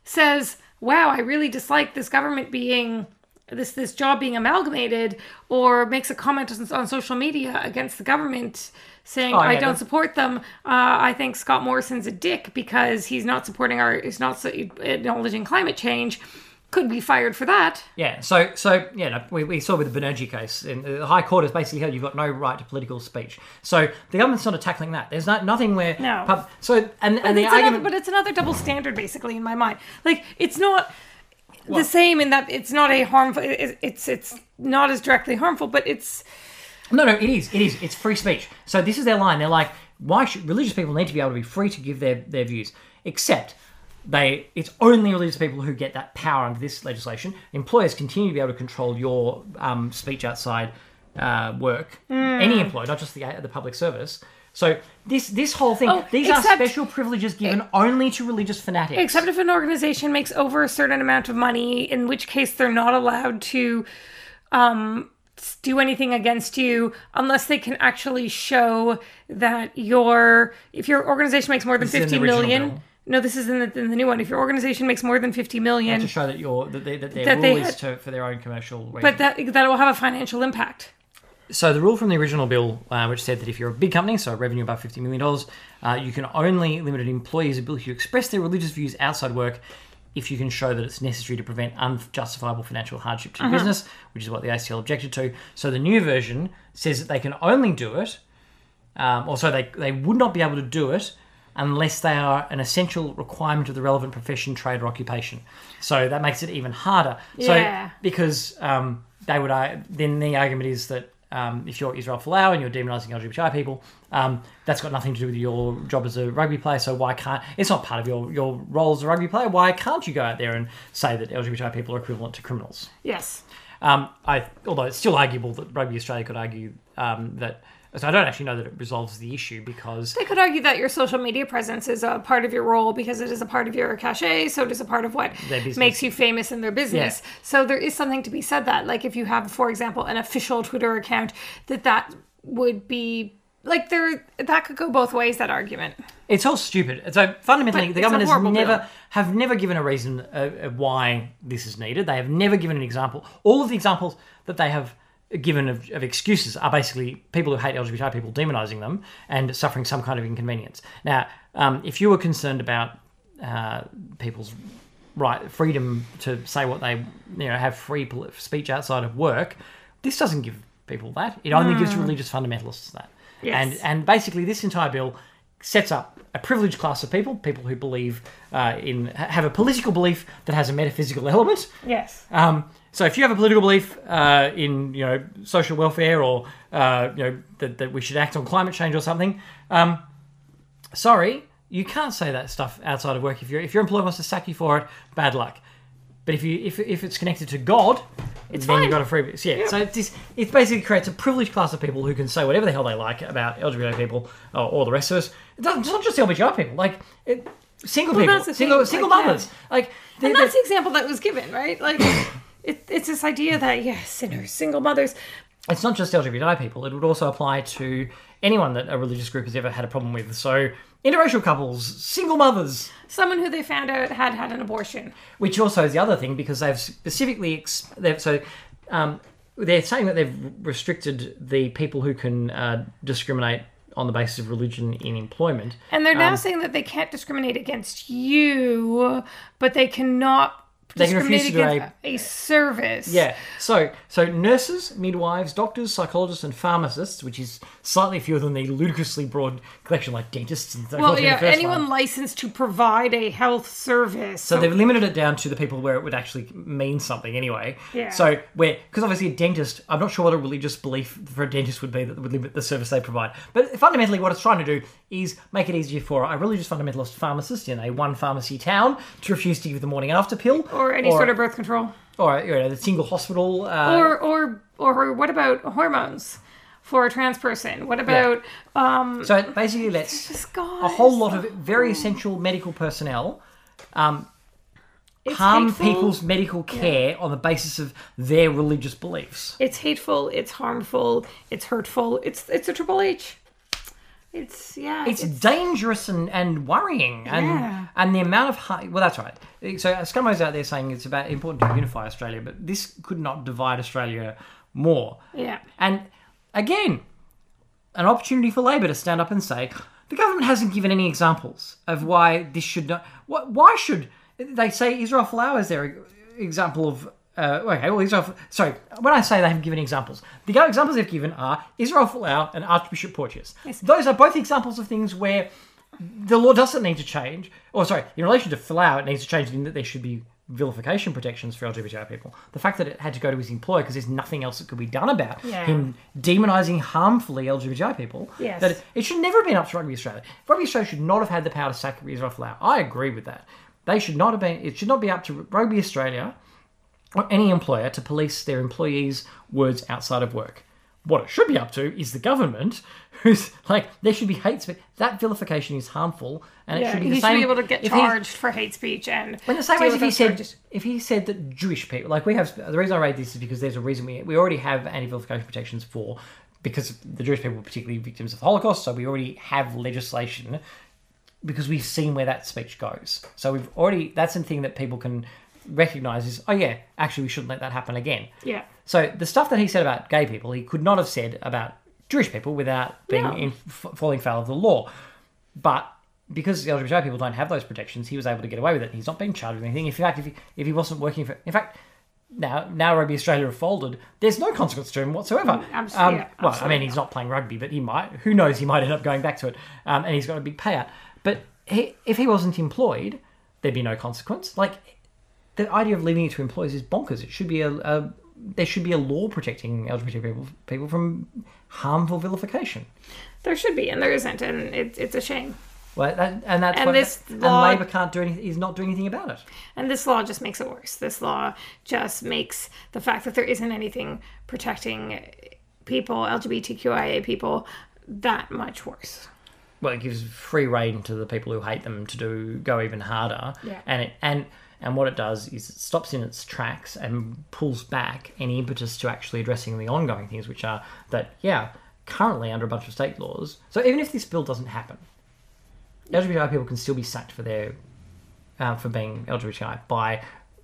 says, "Wow, I really dislike this government being." This this job being amalgamated, or makes a comment on social media against the government, saying Oh, I yeah, don't support them. Uh, I think Scott Morrison's a dick because he's not supporting our, he's not so- acknowledging climate change. Could be fired for that. Yeah, so so yeah, no, we, we saw with the Banerji case, and the High Court has basically held you've got no right to political speech. So the government's not tackling that. There's not nothing where No. pub, so and and the it's another, argument, but it's another double standard, basically, in my mind. Like it's not the same in that it's not a harmful. It's it's not as directly harmful, but it's No, no, it is. It is. It's free speech. So this is their line. They're like, why should religious people need to be able to be free to give their, their views? Except they, it's only religious people who get that power under this legislation. Employers continue to be able to control your um, speech outside uh, work. Any employee, not just the the public service. So this this whole thing, Oh, these are special privileges given only to religious fanatics. except if an organization makes over a certain amount of money, in which case they're not allowed to um, do anything against you unless they can actually show that your if your organization makes more than This is in the million. bill. No, this is in the, in the new one. If your organization makes more than fifty million, to show that your that, they, that their That rule is to, for their own commercial. But that that will have a financial impact. So the rule from the original bill, uh, which said that if you're a big company, so revenue above fifty million dollars, uh, you can only limit an employee's ability to express their religious views outside work if you can show that it's necessary to prevent unjustifiable financial hardship to the business, which is what the ACL objected to. So the new version says that they can only do it, um, or so they they would not be able to do it unless they are an essential requirement of the relevant profession, trade, or occupation. So that makes it even harder. Yeah. So because um, they would, uh, then the argument is that um, if you're Israel Folau and you're demonising LGBTI people, um, that's got nothing to do with your job as a rugby player. So why can't it's not part of your your role as a rugby player? Why can't you go out there and say that LGBTI people are equivalent to criminals? Yes. Um, I, although it's still arguable that Rugby Australia could argue um, that. So I don't actually know that it resolves the issue because They could argue that your social media presence is a part of your role because it is a part of your cachet, so it is a part of what makes you famous in their business. Yeah. So there is something to be said that, like, if you have, for example, an official Twitter account, that that would be like there that could go both ways. That argument. It's all stupid. So fundamentally, But the government has never bill. have never given a reason uh, uh, why this is needed. They have never given an example. All of the examples that they have given of, of excuses are basically people who hate LGBTI people demonizing them and suffering some kind of inconvenience. Now, um, if you were concerned about uh, people's right freedom to say what they you know have free speech outside of work, this doesn't give people that. It only gives religious fundamentalists that. Yes. And and basically, this entire bill sets up a privileged class of people, people who believe uh, in have a political belief that has a metaphysical element. Yes. Um, so if you have a political belief uh, in you know social welfare or uh, you know that, that we should act on climate change or something, um, sorry, you can't say that stuff outside of work. If your if your employer wants to sack you for it, bad luck. But if you if, if it's connected to God, then fine. you've got a free yeah. So it's this, it basically creates a privileged class of people who can say whatever the hell they like about LGBT people or, or the rest of us. It doesn't, it's not just LGBTI people, like it, single Well, people, single thing, single like, yeah. like they- And that's the example that was given, right? Like, it, it's this idea that yeah, sinners, single mothers. it's not just LGBTI people, it would also apply to anyone that a religious group has ever had a problem with. So, interracial couples, single mothers, someone who they found out had had an abortion. which also is the other thing because they've specifically, ex- they've, so um, they're saying that they've restricted the people who can uh, discriminate on the basis of religion in employment. And they're now Um, saying that they can't discriminate against you, but they cannot They can refuse to do a a service. Yeah. So so nurses, midwives, doctors, psychologists, and pharmacists, which is slightly fewer than the ludicrously broad collection like dentists and Well, yeah, anyone one. licensed to provide a health service. So they've limited it down to the people where it would actually mean something anyway. Yeah. So where because obviously a dentist, I'm not sure what a religious belief for a dentist would be that would limit the service they provide. But fundamentally, what it's trying to do is make it easier for a religious fundamentalist pharmacist in a one pharmacy town to refuse to give the morning after pill, or any sort of birth control. or you know, the single hospital. Uh, Or or or what about hormones for a trans person? What about um so it basically lets a whole lot of very essential medical personnel it's harm hateful. people's medical care on the basis of their religious beliefs. It's hateful, it's harmful, it's hurtful. It's it's a triple H. It's yeah. It's dangerous and, and worrying, and Yeah. and the amount of har- well, that's right. So uh, Scummo's out there saying it's about important to unify Australia, but this could not divide Australia more. yeah. And again, an opportunity for Labor to stand up and say the government hasn't given any examples of why this should not. What? Why should they say Israel is their example of? Uh, okay, well, Israel. Sorry, when I say they haven't given examples, the examples they've given are Israel Folau and Archbishop Porteous. Yes. Those are both examples of things where the law doesn't need to change. Or sorry, in relation to Folau, it needs to change in that there should be vilification protections for LGBTI people. The fact that it had to go to his employer because there's nothing else that could be done about Yeah. him demonising harmfully LGBTI people. Yes. That it, it should never have been up to Rugby Australia. Rugby Australia should not have had the power to sack Israel Folau. I agree with that. They should not have been. It should not be up to Rugby Australia or any employer to police their employees' words outside of work. What it should be up to is the government, who's like there should be hate speech. That vilification is harmful, and it should be the he the should be able to get charged for hate speech and in the same way, if he said charges. if he said that Jewish people, like we have, the reason I raise this is because there's a reason we we already have anti-vilification protections for because the Jewish people were particularly victims of the Holocaust, so we already have legislation because we've seen where that speech goes. So we've already that's the thing that people can recognize is oh yeah, actually we shouldn't let that happen again. yeah. So the stuff that he said about gay people, he could not have said about Jewish people without being No. in, f- falling foul of the law. But because the LGBTI people don't have those protections, he was able to get away with it. He's not being charged with anything. In fact, if he, if he wasn't working for, in fact, now now Rugby Australia have folded, there's no consequence to him whatsoever. abs- Um, yeah, well, I absolutely mean, he's not playing rugby, but he might. Who knows? He might end up going back to it, um, and he's got a big payout. But he, if he wasn't employed, there'd be no consequence. Like the idea of leaving it to employers is bonkers. It should be a, a there should be a law protecting LGBT people people from harmful vilification. There should be, and there isn't, and it, it's a shame. Well, that, and that's And this and law- Labor can't do anything. Is not doing anything about it. And this law just makes it worse. This law just makes the fact that there isn't anything protecting people, LGBTQIA people, that much worse. Well, it gives free rein to the people who hate them to do go even harder. Yeah. And it and and what it does is it stops in its tracks and pulls back any impetus to actually addressing the ongoing things, which are that yeah, currently under a bunch of state laws. So even if this bill doesn't happen, LGBTI people can still be sacked for their uh, for being LGBTI by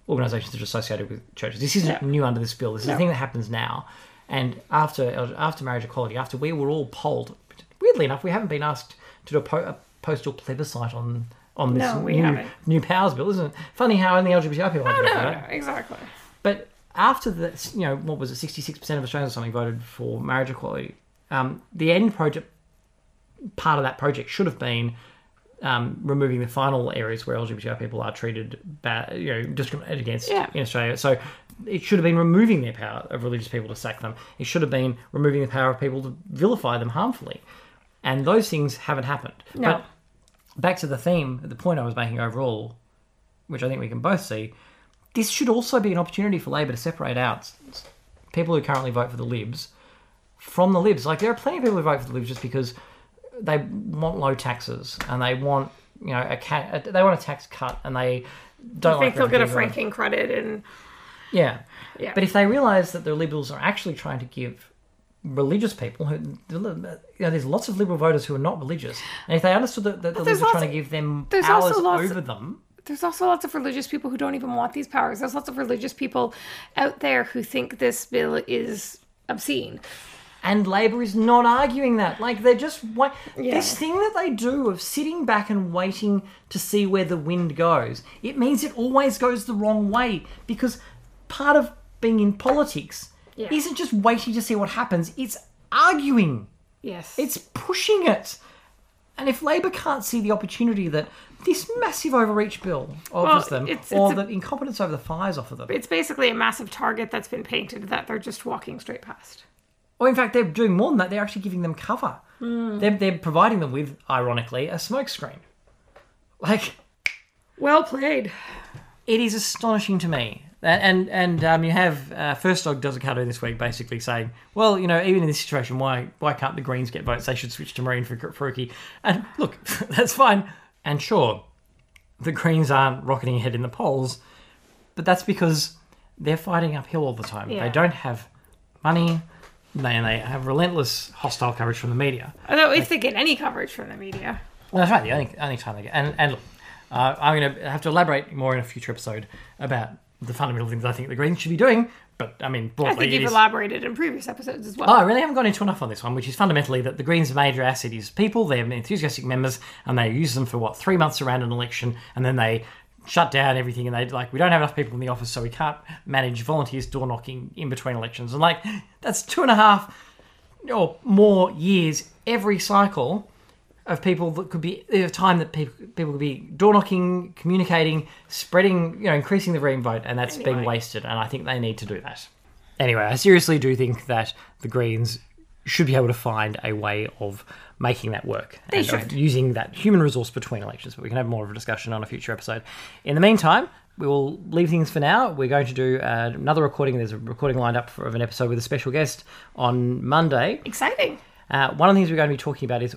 organisations that are associated with churches. This isn't Yeah. new under this bill. This is a thing that happens now. And after after marriage equality, after we were all polled, weirdly enough, we haven't been asked to do a, po- a postal plebiscite on on this No, we new, new powers bill, isn't it? Funny how only LGBTI people. Oh, no, no, exactly. But after the, you know, what was it, 66% of Australians or something voted for marriage equality. Um, the end project, part of that project should have been um, removing the final areas where LGBTI people are treated bad, you know, discriminated against Yeah. in Australia. So it should have been removing their power of religious people to sack them. It should have been removing the power of people to vilify them harmfully. And those things haven't happened. No. But back to the theme, the point I was making overall, which I think we can both see, this should also be an opportunity for Labor to separate out people who currently vote for the Libs from the Libs. Like there are plenty of people who vote for the Libs just because they want low taxes and they want you know a, ca- they want a tax cut and they don't I think like they'll get a franking credit and Yeah. Yeah. But if they realise that the Liberals are actually trying to give religious people who you know, there's lots of liberal voters who are not religious and if they understood that, that the Liberals are trying lots to give them there's powers also lots over of- them there's also lots of religious people who don't even want these powers. There's lots of religious people out there who think this bill is obscene. And Labor is not arguing that. Like they're just wa- Yeah. this thing that they do of sitting back and waiting to see where the wind goes. It means it always goes the wrong way because part of being in politics Yeah. isn't just waiting to see what happens. It's arguing. Yes. It's pushing it. And if Labor can't see the opportunity that this massive overreach bill offers Well, them, it's- or it's a- the incompetence over the fires offer them, it's basically a massive target that's been painted that they're just walking straight past. or in fact they're doing more than that, they're actually giving them cover. Hmm. They're, they're providing them with, ironically, a smokescreen. Like, Well played. it is astonishing to me. And and, and um, you have uh, First Dog does a cartoon this week, basically saying, well, you know, even in this situation, why why can't the Greens get votes? They should switch to Mehreen for Faruqi. And look, that's fine. And sure, the Greens aren't rocketing ahead in the polls, but that's because they're fighting uphill all the time. Yeah. They don't have money. They, and they have relentless hostile coverage from the media. Although if they get any coverage from the media. Well, that's right. The only, only time they get. And, and look, uh, I'm going to have to elaborate more in a future episode about the fundamental things I think the Greens should be doing. But I mean, I think you've is- elaborated in previous episodes as well. Oh, I really haven't gone into enough on this one, which is fundamentally that the Greens' major asset is people. They're enthusiastic members, and they use them for what three months around an election, and then they shut down everything. And they like, we don't have enough people in the office, so we can't manage volunteers door knocking in between elections. And like, that's two and a half or more years every cycle of people that could be of time that people people could be door knocking, communicating, spreading, you know, increasing the ring vote, and that's being Anyway. wasted. And I think they need to do that. Anyway, I seriously do think that the Greens should be able to find a way of making that work. They and should. using that human resource between elections, but we can have more of a discussion on a future episode. In the meantime, we will leave things for now. We're going to do uh, another recording. There's a recording lined up for, of an episode with a special guest on Monday. Exciting. Uh, one of the things we're going to be talking about is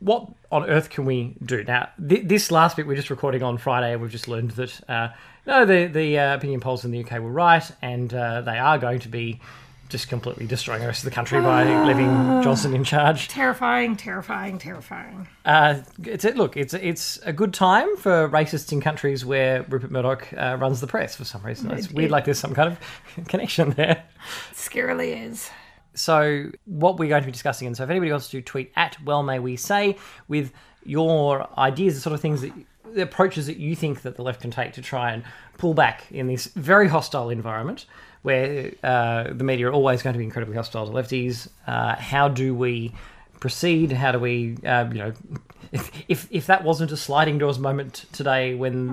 what on earth can we do now? Th- this last bit we're just recording on Friday, and we've just learned that uh, no, the the uh, opinion polls in the UK were right, and uh, they are going to be just completely destroying the rest of the country by leaving Johnson in charge. Terrifying, terrifying, terrifying. Uh, it's a, look, it's a, it's a good time for racists in countries where Rupert Murdoch uh, runs the press for some reason. It's weird, like there's some kind of connection there. Scarily is. So, what we're going to be discussing, and so if anybody wants to tweet at Well May We Say with your ideas, the sort of things that the approaches that you think that the left can take to try and pull back in this very hostile environment where uh, the media are always going to be incredibly hostile to lefties. Uh, how do we proceed? How do we, uh, you know, if, if if that wasn't a sliding doors moment today when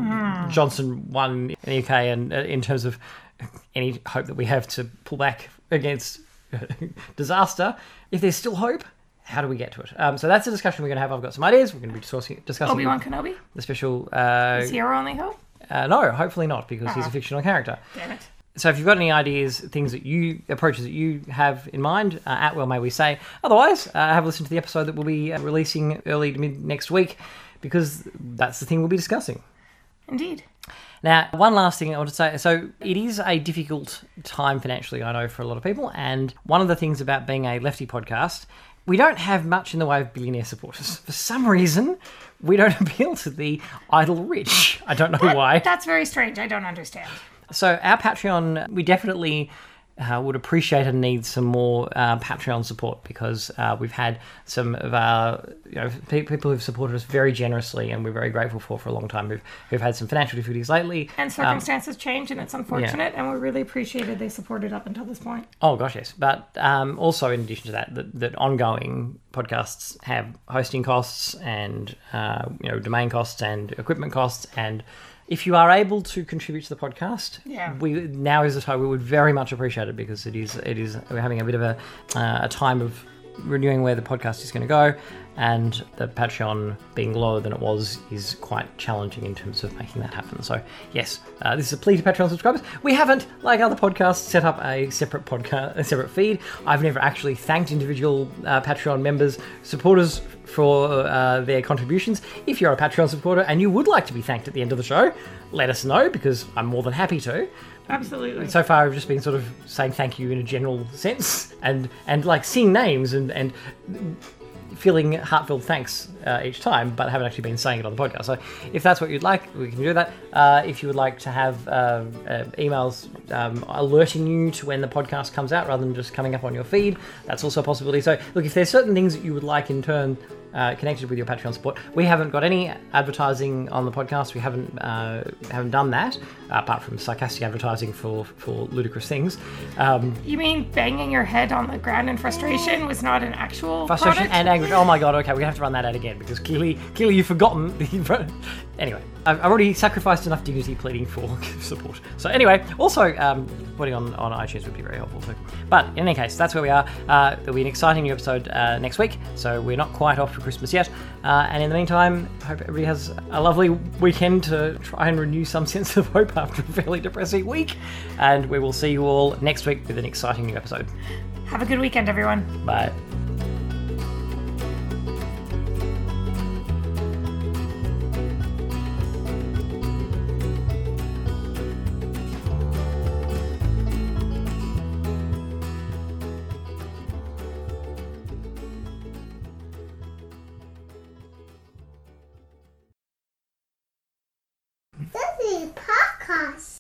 Johnson won in the UK, and uh, in terms of any hope that we have to pull back against disaster, if there's still hope, how do we get to it? Um, so that's a discussion we're going to have. I've got some ideas. We're going to be discussing, discussing Obi Wan Kenobi? the special. Uh, Is he our only hope? uh, no, hopefully not, because he's a fictional character. Damn it. So if you've got any ideas, things that you approaches that you have in mind, uh, at well may we say. Otherwise, uh, have a listen to the episode that we'll be uh, releasing early to mid next week, because that's the thing we'll be discussing. Indeed. Now, one last thing I want to say. So, it is a difficult time financially, I know, for a lot of people. And one of the things about being a lefty podcast, we don't have much in the way of billionaire supporters. For some reason, we don't appeal to the idle rich. I don't know why. That's very strange. I don't understand. So our Patreon, we definitely uh, would appreciate and need some more uh, Patreon support because uh, we've had some of our you know pe- people who've supported us very generously and we're very grateful for for a long time. Who've, who've had some financial difficulties lately. And circumstances change, and it's unfortunate, and we really appreciated they supported up until this point. Oh gosh, yes. But um, also, in addition to that, that, that ongoing podcasts have hosting costs and uh, you know domain costs and equipment costs. And if you are able to contribute to the podcast, Yeah. we now is the time we would very much appreciate it because it is it is we're having a bit of a uh, a time of renewing where the podcast is going to go, and the Patreon being lower than it was is quite challenging in terms of making that happen. So yes, uh, this is a plea to Patreon subscribers. We haven't, like other podcasts, set up a separate podcast, a separate feed. I've never actually thanked individual uh, Patreon members, supporters for uh, their contributions. If you're a Patreon supporter and you would like to be thanked at the end of the show, let us know because I'm more than happy to Absolutely. so far I've just been sort of saying thank you in a general sense and and like seeing names and and feeling heartfelt thanks uh, each time, but haven't actually been saying it on the podcast. So if that's what you'd like, we can do that. Uh, if you would like to have uh, uh, emails um, alerting you to when the podcast comes out rather than just coming up on your feed, that's also a possibility. So look, if there's certain things that you would like in turn uh, connected with your Patreon support. We haven't got any advertising on the podcast. We haven't uh, haven't done that apart from sarcastic advertising for for ludicrous things. Um, You mean banging your head on the ground in frustration was not an actual frustration product? and anguish. Oh my god! Okay, we're gonna have to run that out again because clearly, clearly you've forgotten. The, anyway, I've already sacrificed enough dignity pleading for support. So anyway, also um, putting on on iTunes would be very helpful. So, but in any case, that's where we are. Uh, there'll be an exciting new episode uh, next week. So we're not quite off for Christmas yet. Uh, and in the meantime, hope everybody has a lovely weekend to try and renew some sense of hope after a fairly depressing week. And we will see you all next week with an exciting new episode. Have a good weekend, everyone. Bye.